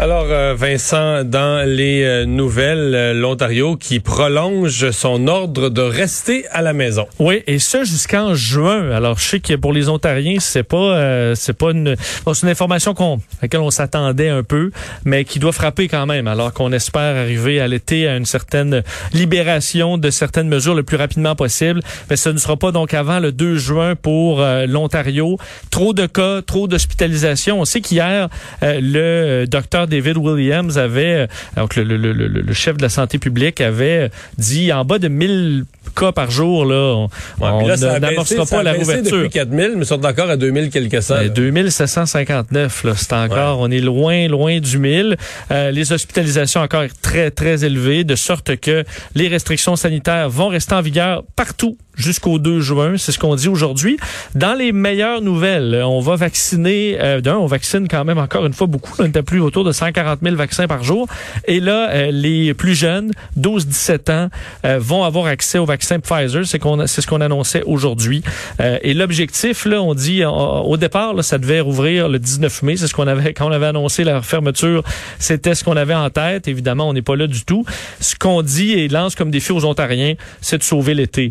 Alors, euh, Vincent, dans les euh, nouvelles, euh, l'Ontario qui prolonge son ordre de rester à la maison. Oui, et ça jusqu'en juin. Alors, je sais que pour les Ontariens, c'est pas, euh, c'est pas une, c'est une information qu'on, à laquelle on s'attendait un peu, mais qui doit frapper quand même. Alors qu'on espère arriver à l'été à une certaine libération de certaines mesures le plus rapidement possible. Mais ce ne sera pas donc avant le 2 juin pour l'Ontario. Trop de cas, trop d'hospitalisations. On sait qu'hier, euh, le docteur David Williams avait, euh, donc le, le, le, le- le chef de la santé publique avait dit en bas de 1000 cas par jour, là, on Ouais, n'amorcera pas la rouverture. depuis 4000, mais sont encore à 2000 quelque cents. Ben, là. 2759, là, c'est encore, on est loin, loin du 1000. Euh, les hospitalisations encore très, très élevées, de sorte que les restrictions sanitaires vont rester en vigueur partout jusqu'au 2 juin. C'est ce qu'on dit aujourd'hui. Dans les meilleures nouvelles, euh, on va vacciner, euh, d'un, on vaccine quand même encore une fois beaucoup. On était plus autour de 140 000 vaccins par jour. Et là, euh, les plus jeunes, 12-17 ans, euh, vont avoir accès au vaccin Pfizer. C'est qu'on, c'est ce qu'on annonçait aujourd'hui. Euh, et l'objectif, là, on dit, au départ, là, ça devait rouvrir le 19 mai. C'est ce qu'on avait, quand on avait annoncé la fermeture, c'était ce qu'on avait en tête. Évidemment, on n'est pas là du tout. Ce qu'on dit et lance comme défi aux Ontariens, c'est de sauver l'été.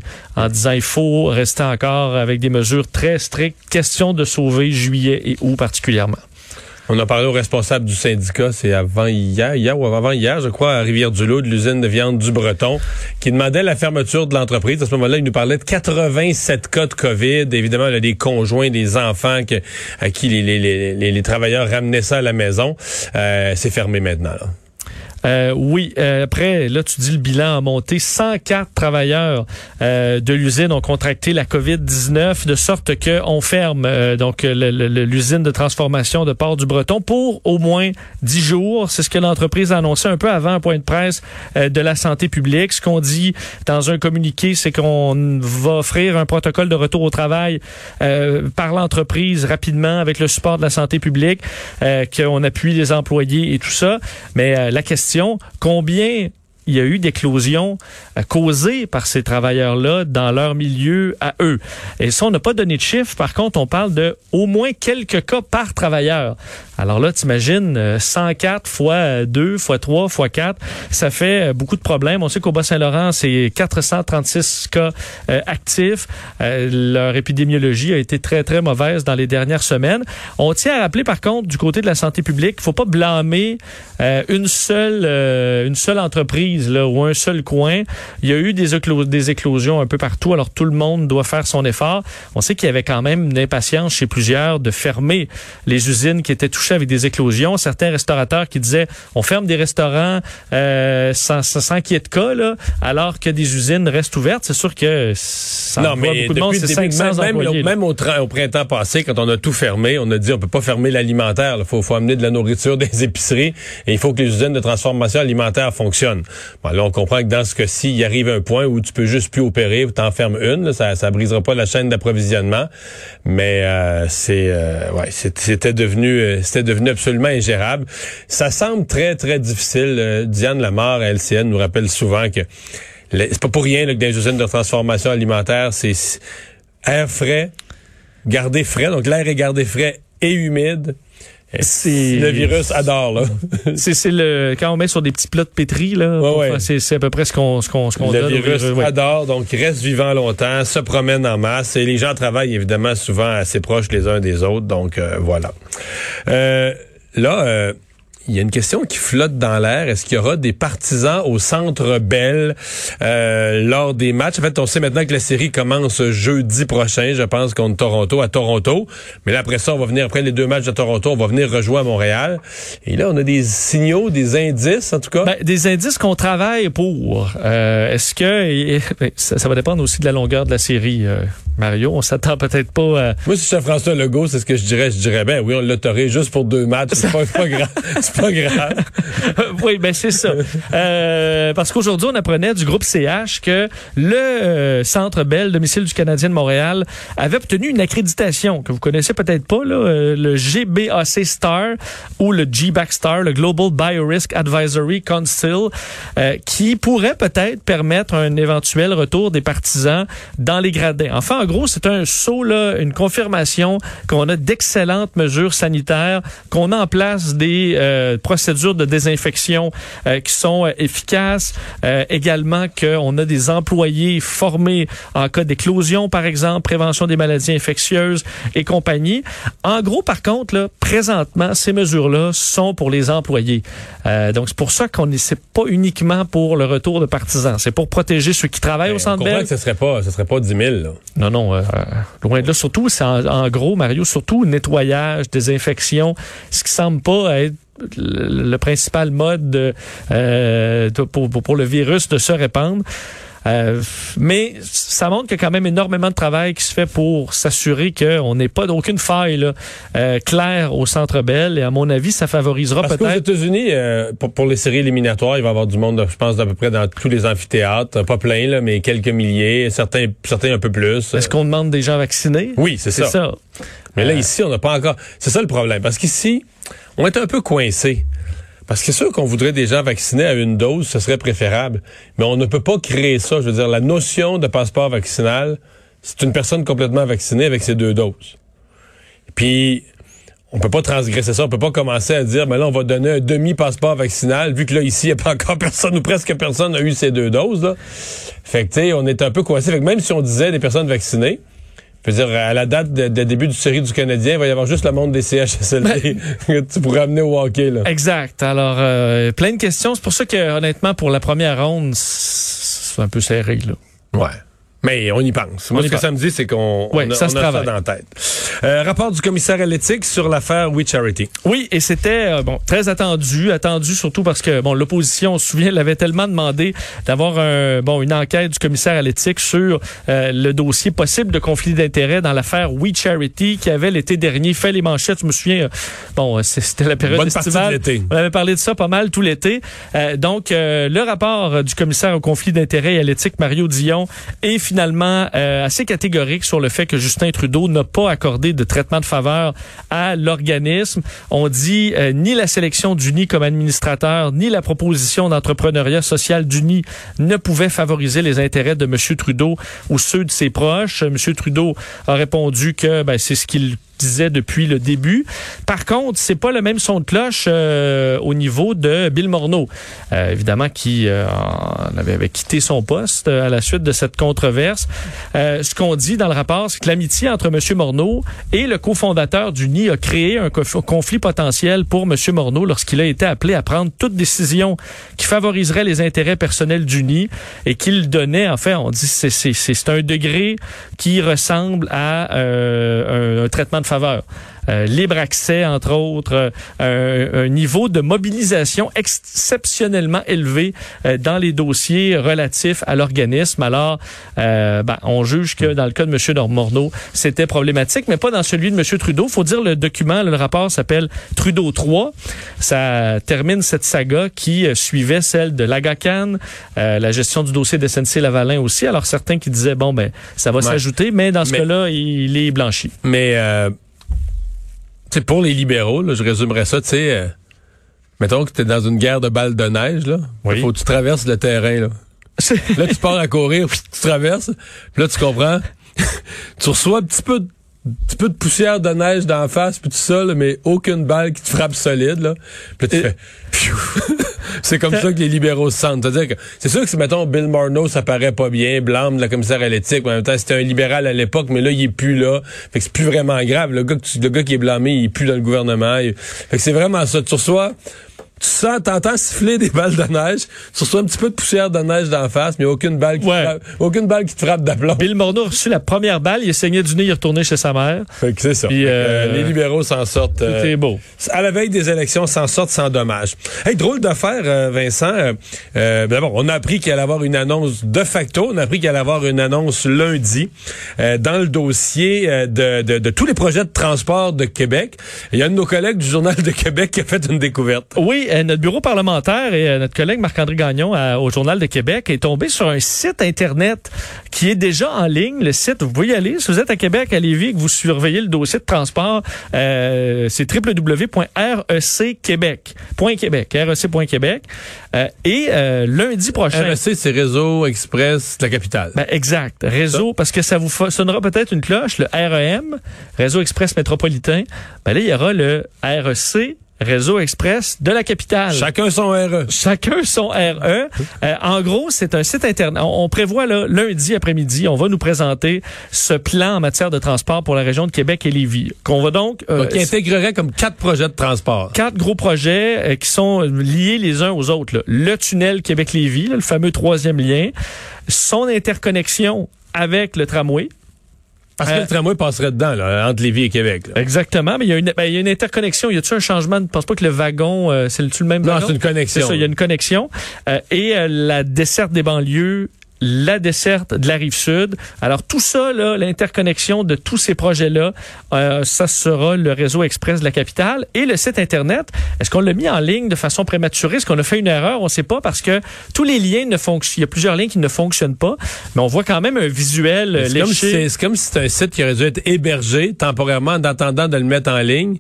Disant, il faut encore avec des mesures très strictes. Question de sauver juillet et août particulièrement. On a parlé au responsable du syndicat, c'est avant hier, hier ou avant hier, je crois, à Rivière-du-Loup, de l'usine de viande du Breton, qui demandait la fermeture de l'entreprise. À ce moment-là, il nous parlait de 87 cas de COVID. Évidemment, il y a des conjoints, des enfants à qui les, travailleurs ramenaient ça à la maison. Euh, c'est fermé maintenant. Euh, oui, euh, après, là, tu dis le bilan a monté. 104 travailleurs euh, de l'usine ont contracté la COVID-19, de sorte que on ferme euh, donc l'usine de transformation de Port-du-Breton pour au moins 10 jours. C'est ce que l'entreprise a annoncé un peu avant un point de presse euh, de la santé publique. Ce qu'on dit dans un communiqué, c'est qu'on va offrir un protocole de retour au travail euh, par l'entreprise rapidement avec le support de la santé publique, qu'on appuie les employés et tout ça. Mais la question, combien il y a eu d'éclosions euh, causées par ces travailleurs-là dans leur milieu à eux. Et ça, on n'a pas donné de chiffres. Par contre, on parle de au moins quelques cas par travailleur. Alors là, t'imagines, euh, 104 fois 2, fois 3, fois 4, ça fait euh, beaucoup de problèmes. On sait qu'au Bas-Saint-Laurent, c'est 436 cas euh, actifs. Euh, leur épidémiologie a été très, très mauvaise dans les dernières semaines. On tient à rappeler, par contre, du côté de la santé publique, il faut pas blâmer euh, une seule euh, une seule entreprise là, ou un seul coin. Il y a eu des, éclo- des éclosions un peu partout, alors tout le monde doit faire son effort. On sait qu'il y avait quand même une impatience chez plusieurs de fermer les usines qui étaient touchées avec des éclosions. Certains restaurateurs qui disaient on ferme des restaurants euh, sans, sans, sans qu'il y ait de cas, là, alors que des usines restent ouvertes. C'est sûr que ça non, mais beaucoup de monde, depuis c'est le début, 500 même, employés. même, là. au, tra- au printemps passé, quand on a tout fermé, on a dit on peut pas fermer l'alimentaire. Il faut, faut amener de la nourriture des épiceries et il faut que les usines de transformation alimentaire fonctionnent. Bon, là, on comprend que dans ce cas-ci, il arrive un point où tu peux juste plus opérer, ou t'en fermes une. là, ça, ça brisera pas la chaîne d'approvisionnement, mais euh, c'est euh, ouais, c'était devenu euh, c'était devenu absolument ingérable. Ça semble très très difficile. Euh, Diane Lamar LCN nous rappelle souvent que c'est pas pour rien là, que dans les de transformation alimentaire, c'est c'est air frais, garder frais, donc l'air est gardé frais et humide. C'est- Le virus adore, là. C'est le quand on met sur des petits plats de pétri là, Ouais, ouais. c'est à peu près ce qu'on ce qu'on ce qu'on le virus ouais. adore, donc il reste vivant longtemps, se promène en masse et les gens travaillent évidemment souvent assez proches les uns des autres, donc euh, voilà. Euh, là, euh, il y a une question qui flotte dans l'air. Est-ce qu'il y aura des partisans au Centre Bell euh, lors des matchs? En fait, on sait maintenant que la série commence jeudi prochain, je pense, contre Toronto, à Toronto. Mais là, après ça, on va venir, après les deux matchs de Toronto, on va venir rejouer à Montréal. Et là, on a des signaux, des indices, en tout cas. Ben, des indices qu'on travaille pour. Euh, Est-ce que ben, ça, ça va dépendre aussi de la longueur de la série. euh, Mario, on s'attend peut-être pas à... Moi, si c'est François Legault, c'est ce que je dirais. Je dirais, ben oui, on l'autorise juste pour deux matchs. C'est pas, pas grave. C'est pas grave. oui, ben c'est ça. Euh, parce qu'aujourd'hui, on apprenait du groupe CH que le euh, Centre Bell, domicile du Canadien de Montréal, avait obtenu une accréditation que vous connaissez peut-être pas, là, euh, le GBAC Star ou le GBAC Star, le Global Biorisk Advisory Council, qui pourrait peut-être permettre un éventuel retour des partisans dans les gradins. Enfin, en gros, c'est un saut, là, une confirmation qu'on a d'excellentes mesures sanitaires, qu'on a en place des euh, procédures de désinfection euh, qui sont euh, efficaces, euh, également qu'on a des employés formés en cas d'éclosion, par exemple, prévention des maladies infectieuses et compagnie. En gros, par contre, là, présentement, ces mesures-là sont pour les employés. Donc, c'est pour ça qu'on n'est c'est pas uniquement pour le retour de partisans. C'est pour protéger ceux qui travaillent au Ben, Centre Bell. que ce serait pas, ce serait pas 10 000, là. Non, non, euh, loin de là. Surtout, c'est en, gros, Mario, surtout nettoyage, désinfection, ce qui semble pas être le, principal mode de, euh, pour, pour le virus de se répandre. Euh, mais ça montre qu'il y a quand même énormément de travail qui se fait pour s'assurer qu'on n'ait pas d'aucune faille là, euh, claire au Centre Bell. Et à mon avis, ça favorisera Parce qu'aux peut-être... États-Unis, euh, pour, pour les séries éliminatoires, il va y avoir du monde, je pense, d'à peu près dans tous les amphithéâtres. Pas plein, là, mais quelques milliers, certains, certains un peu plus. Est-ce qu'on demande des gens vaccinés? Oui, c'est ça. ça. Mais là, ici, on n'a pas encore. C'est ça le problème. Parce qu'ici, on est un peu coincé. Parce que c'est sûr qu'on voudrait des gens vaccinés à une dose, ce serait préférable. Mais on ne peut pas créer ça. Je veux dire, la notion de passeport vaccinal, c'est une personne complètement vaccinée avec ses deux doses. Puis, on peut pas transgresser ça. On peut pas commencer à dire, mais là, on va donner un demi-passeport vaccinal, vu que là, ici, il n'y a pas encore personne ou presque personne n'a eu ces deux doses. Là. Fait que, tu sais, on est un peu coincé. Fait que même si on disait des personnes vaccinées, je veux dire, à la date de, de début du série du Canadien, il va y avoir juste le monde des CHSLD que tu pourrais amener au hockey. Là. Exact. Alors, euh, plein de questions. C'est pour ça que, honnêtement, pour la première ronde, c'est un peu serré. Là. Ouais. Mais on y pense. Moi, On ce que pense. ça me dit, c'est qu'on Ouais, on a, ça on se dans la tête. Euh, rapport du commissaire à l'éthique sur l'affaire We Charity. Oui, et c'était euh, bon très attendu, attendu surtout parce que bon l'opposition, on se souvient, l'avait tellement demandé d'avoir un bon une enquête du commissaire à l'éthique sur euh, le dossier possible de conflit d'intérêts dans l'affaire We Charity qui avait l'été dernier fait les manchettes. Je me souviens, bon c'était la période Bonne de estivale. l'été. On avait parlé de ça pas mal tout l'été. Donc, le rapport du commissaire au conflit d'intérêts et à l'éthique, Mario Dion, est finalement euh, assez catégorique sur le fait que Justin Trudeau n'a pas accordé de traitement de faveur à l'organisme. On dit euh, ni la sélection d'Uni comme administrateur, ni la proposition d'entrepreneuriat social d'Uni ne pouvait favoriser les intérêts de M. Trudeau ou ceux de ses proches. M. Trudeau a répondu que ben, c'est ce qu'il disait depuis le début. Par contre, c'est pas le même son de cloche euh, au niveau de Bill Morneau, euh, évidemment qui euh, avait, avait quitté son poste euh, à la suite de cette controverse. Euh, ce qu'on dit dans le rapport, c'est que l'amitié entre M. Morneau et le cofondateur d'Uni a créé un conf- conflit potentiel pour M. Morneau lorsqu'il a été appelé à prendre toute décision qui favoriserait les intérêts personnels d'Uni et qu'il donnait, en fait, on dit c'est un degré qui ressemble à euh, un, un traitement de faveur. Euh, libre accès, entre autres, euh, un, un niveau de mobilisation exceptionnellement élevé euh, dans les dossiers relatifs à l'organisme. Alors, euh, ben, on juge que dans le cas de M. Morneau, c'était problématique, mais pas dans celui de M. Trudeau. faut dire, le document, le rapport s'appelle Trudeau 3. Ça termine cette saga qui suivait celle de l'Agacan, euh, la gestion du dossier de SNC Lavalin aussi. Alors, certains qui disaient, bon, ben, ça va Ouais. s'ajouter, mais dans ce cas-là, il est blanchi. Mais euh, sais, pour les libéraux, là, je résumerais ça, tu sais, euh, mettons que tu es dans une guerre de balles de neige, là. Oui. faut que tu traverses le terrain. Là, là tu pars à courir, tu traverses, puis là tu comprends? tu reçois un petit peu de petit peu de poussière de neige d'en face puis tout ça là, mais aucune balle qui te frappe solide là. Puis tu Et- fais c'est comme ça que les libéraux se sentent. C'est-à-dire que c'est sûr que si mettons Bill Marno ça paraît pas bien, blâme la commissaire à l'éthique, mais en même temps c'était un libéral à l'époque, mais là il est plus là. Fait que c'est plus vraiment grave. Le gars que tu- le gars qui est blâmé, il est plus dans le gouvernement. Il- fait que c'est vraiment ça. Tu reçois tu sens, t'entends siffler des balles de neige, tu reçois un petit peu de poussière de neige d'en face, mais aucune balle qui, Ouais. frappe, aucune balle qui te frappe d'aplomb. Bill Morneau a reçu la première balle, il est saigné du nez, il est retourné chez sa mère. Fait que c'est ça. Puis, que, euh, les libéraux s'en sortent. Tout euh, est beau. à la veille des élections, s'en sortent sans dommage. Hey, drôle d'affaire, euh, Vincent. Euh, euh, D'abord, on a appris qu'il allait avoir une annonce de facto. On a appris qu'il allait avoir une annonce lundi euh, dans le dossier euh, de, de, de tous les projets de transport de Québec. Il y a un de nos collègues du Journal de Québec qui a fait une découverte. Oui, euh, notre bureau parlementaire et euh, notre collègue Marc-André Gagnon à- au Journal de Québec est tombé sur un site Internet qui est déjà en ligne. Le site, vous pouvez y aller. Si vous êtes à Québec, à Lévis, que vous surveillez le dossier de transport, euh, c'est www.recquebec.québec. rec.québec. Euh, et euh, lundi prochain... RSC, c'est Réseau Express de la capitale. Ben, exact. Réseau, parce que ça vous sonnera peut-être une cloche, le REM, Réseau Express Métropolitain. Ben là, il y aura le REC, Réseau Express de la capitale. Chacun son. RE. Chacun son RE. Euh, en gros, c'est un site internet. On, on prévoit là, lundi après-midi, on va nous présenter ce plan en matière de transport pour la région de Québec et Lévis. Qu'on va donc euh, qui intégrerait comme quatre projets de transport. quatre gros projets euh, qui sont liés les uns aux autres. là. Le tunnel Québec-Lévis, là, le fameux troisième lien, son interconnexion avec le tramway. Parce que Euh, le tramway passerait dedans, là, entre Lévis et Québec. là. Exactement, mais il y a une, ben, il y a une interconnexion. Y a-tu un changement? Je pense pas que le wagon, euh, c'est le, le même Non, wagon? c'est une connexion. C'est ça, il y a une connexion. Euh, et euh, la desserte des banlieues, la desserte de la rive sud. Alors tout ça, là, l'interconnexion de tous ces projets-là, euh, ça sera le réseau express de la capitale. Et le site Internet, est-ce qu'on l'a mis en ligne de façon prématurée? Est-ce qu'on a fait une erreur? On ne sait pas parce que tous les liens ne fonctionnent. Il y a plusieurs liens qui ne fonctionnent pas, mais on voit quand même un visuel euh, C'est comme, si c'est- si un site qui aurait dû être hébergé temporairement en attendant de le mettre en ligne.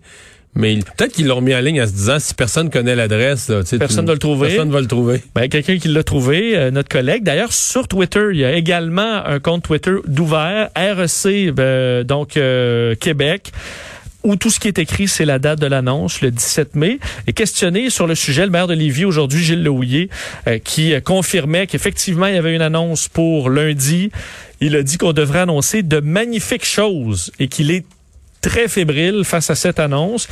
Mais peut-être qu'ils l'ont mis en ligne en se disant si personne connaît l'adresse, Personne tu- va le trouver. Personne va le trouver. Ben, quelqu'un qui l'a trouvé, euh, notre collègue. D'ailleurs, sur Twitter, il y a également un compte Twitter d'ouvert, REC, euh, donc euh, Québec où tout ce qui est écrit, c'est la date de l'annonce, le 17 mai. Et questionné sur le sujet, le maire de Lévis aujourd'hui, Gilles Lehouillier, euh, qui confirmait qu'effectivement, il y avait une annonce pour lundi. Il a dit qu'on devrait annoncer de magnifiques choses et qu'il est très fébrile face à cette annonce.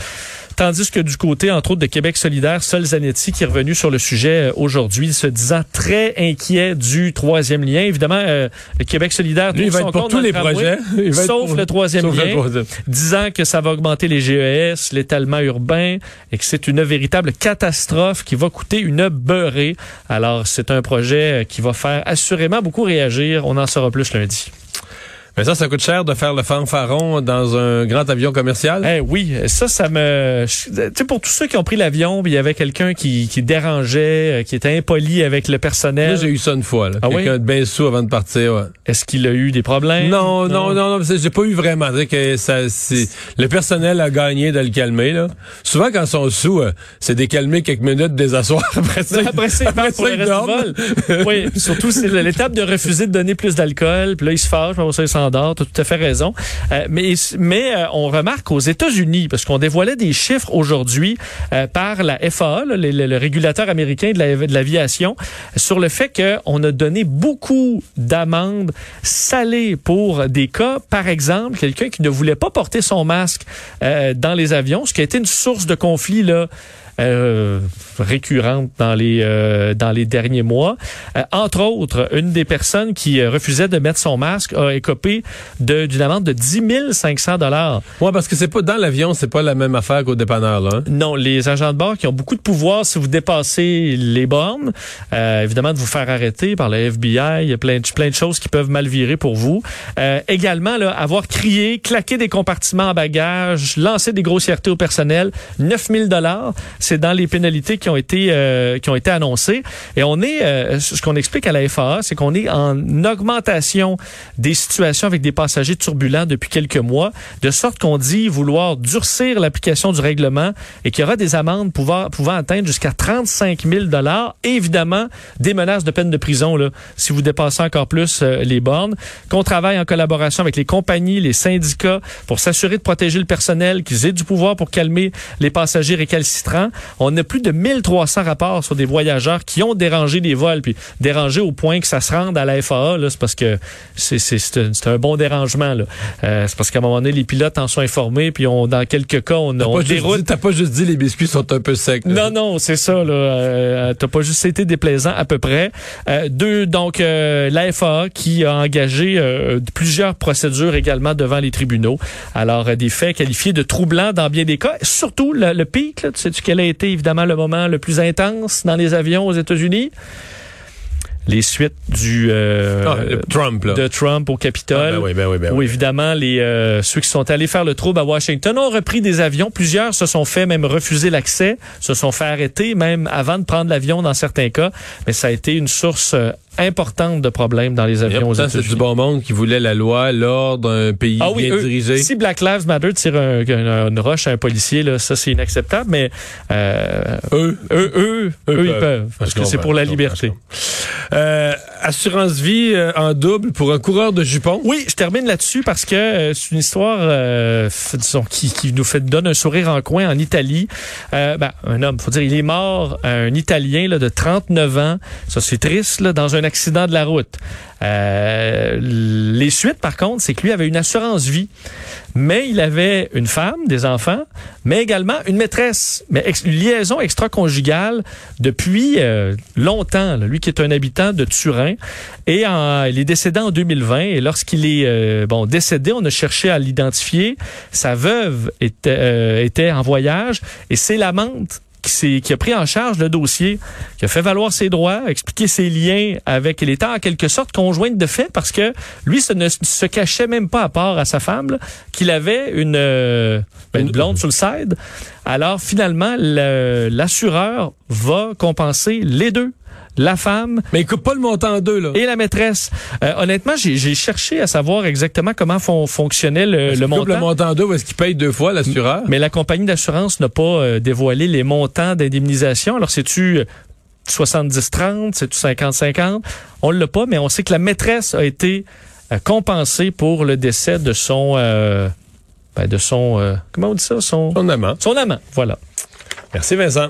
Tandis que du côté, entre autres, de Québec solidaire, Sol Zanetti, qui est revenu sur le sujet euh, aujourd'hui, se disant très inquiet du troisième lien. Évidemment, euh, le Québec solidaire Lui, il va être pour tous le les tramway, projets. Il va être sauf pour- le troisième sauf le lien, troisième. disant que ça va augmenter les GES, l'étalement urbain, et que c'est une véritable catastrophe qui va coûter une beurrée. Alors, c'est un projet euh, qui va faire assurément beaucoup réagir. On en saura plus lundi. Mais ça, ça coûte cher de faire le fanfaron dans un grand avion commercial? Eh oui, ça, ça me... Tu sais, pour tous ceux qui ont pris l'avion, il y avait quelqu'un qui, qui dérangeait, euh, qui était impoli avec le personnel. Moi, j'ai eu ça une fois. là. Ah oui? Quelqu'un de bien sous avant de partir. ouais. Est-ce qu'il a eu des problèmes? Non, non, non, non, c'est- j'ai pas eu vraiment. C'est que ça, c'est, le personnel a gagné de le calmer. Là. Souvent, quand ils sont sous, euh, c'est des calmer quelques minutes, des asseoir. Après ça, Après ça, il part pour le ils reste du vol. oui, surtout, c'est l'étape de refuser de donner plus d'alcool. Puis là, il se fâche, puis après ça, il Tu as tout à fait raison. Euh, mais mais euh, on remarque aux États-Unis, parce qu'on dévoilait des chiffres aujourd'hui euh, par la FAA, le, régulateur américain de la- de l'aviation, sur le fait qu'on a donné beaucoup d'amendes salées pour des cas, par exemple, quelqu'un qui ne voulait pas porter son masque dans les avions, ce qui a été une source de conflit là, euh, récurrente dans les euh, dans les derniers mois. Euh, entre autres, une des personnes qui euh, refusait de mettre son masque a écopé d'une amende de 10 500 dollars. Ouais, parce que c'est pas dans l'avion, c'est pas la même affaire qu'au dépanneur. Là, hein? Non, les agents de bord qui ont beaucoup de pouvoir si vous dépassez les bornes, euh, évidemment de vous faire arrêter par le FBI, il y a plein de, plein de choses qui peuvent mal virer pour vous. Euh, également, là, avoir crié, claqué des compartiments en bagages, lancer des grossièretés au personnel, 9000 dollars, c'est dans les pénalités qui ont été euh, qui ont été annoncées. Et on est, euh, ce qu'on explique à la FAA, c'est qu'on est en augmentation des situations avec des passagers turbulents depuis quelques mois, de sorte qu'on dit vouloir durcir l'application du règlement et qu'il y aura des amendes pouvant, pouvant atteindre jusqu'à 35 000 dollars évidemment des menaces de peine de prison là, si vous dépassez encore plus euh, les bornes. Qu'on travaille en collaboration avec les compagnies, les syndicats pour s'assurer de protéger le personnel, qu'ils aient du pouvoir pour calmer les passagers récalcitrants On a plus de 1300 rapports sur des voyageurs qui ont dérangé des vols, puis dérangé au point que ça se rende à la FAA. C'est parce que c'est un bon dérangement. Euh, c'est parce qu'à un moment donné, les pilotes en sont informés, puis on, dans quelques cas, on, on déroule. T'as pas juste dit les biscuits sont un peu secs. Non, non, c'est ça. Là. Euh, T'as pas juste été déplaisant à peu près. Euh, deux, donc euh, la FAA qui a engagé euh, plusieurs procédures également devant les tribunaux. Alors des faits qualifiés de troublants dans bien des cas. Surtout le, le pic, là, tu sais-tu quel a été évidemment le moment le plus intense dans les avions aux États-Unis? les suites du euh, ah, Trump là. de Trump au Capitole. Ah, ben oui, ben oui, ben où évidemment les euh, ceux qui sont allés faire le trouble à Washington ont repris des avions. Plusieurs se sont fait même refuser l'accès, se sont fait arrêter même avant de prendre l'avion dans certains cas. Mais ça a été une source euh, importante de problèmes dans les avions aux États-Unis. C'est du bon monde qui voulait la loi, l'ordre, un pays ah, oui, bien dirigé. Si Black Lives Matter tire un, une roche à un policier, là, ça c'est inacceptable, mais euh, eux, eux, eux, eux, ils peuvent, parce que c'est pour la liberté. Euh, assurance vie euh, en double pour un coureur de jupons. Oui, je termine là-dessus parce que euh, c'est une histoire euh, qui, qui, nous donne un sourire en coin en Italie. Ben, un homme, faut dire, il est mort, un Italien là, de 39 ans. Ça c'est triste là, dans un accident de la route. Euh, les suites, par contre, c'est que lui avait une assurance vie, mais il avait une femme, des enfants, mais également une maîtresse, mais une liaison extra-conjugale depuis euh, longtemps. lui qui est un habitant de Turin, et en, il est décédé en 2020. Et lorsqu'il est euh, bon décédé, on a cherché à l'identifier. Sa veuve était, était en voyage, et c'est l'amante qui, a pris en charge le dossier, qui a fait valoir ses droits, expliqué ses liens avec l'État, en quelque sorte conjointe de fait, parce que lui ce ne se cachait même pas à part à sa femme qu'il avait une, euh, ben, une blonde sur le side. Alors finalement, l'assureur va compenser les deux la femme. Mais il coupe pas le montant en deux, là. Et la maîtresse. Euh, honnêtement, j'ai cherché à savoir exactement comment fonctionnait le, le montant. Le montant en deux ou est-ce qu'il paye deux fois l'assureur? Mais la compagnie d'assurance n'a pas euh, dévoilé les montants d'indemnisation. Alors, c'est-tu 70-30, c'est-tu 50-50? On l'a pas, mais on sait que la maîtresse a été euh, compensée pour le décès de son... Ben, de son... comment on dit ça? Son, son amant. Son amant, voilà. Merci Vincent.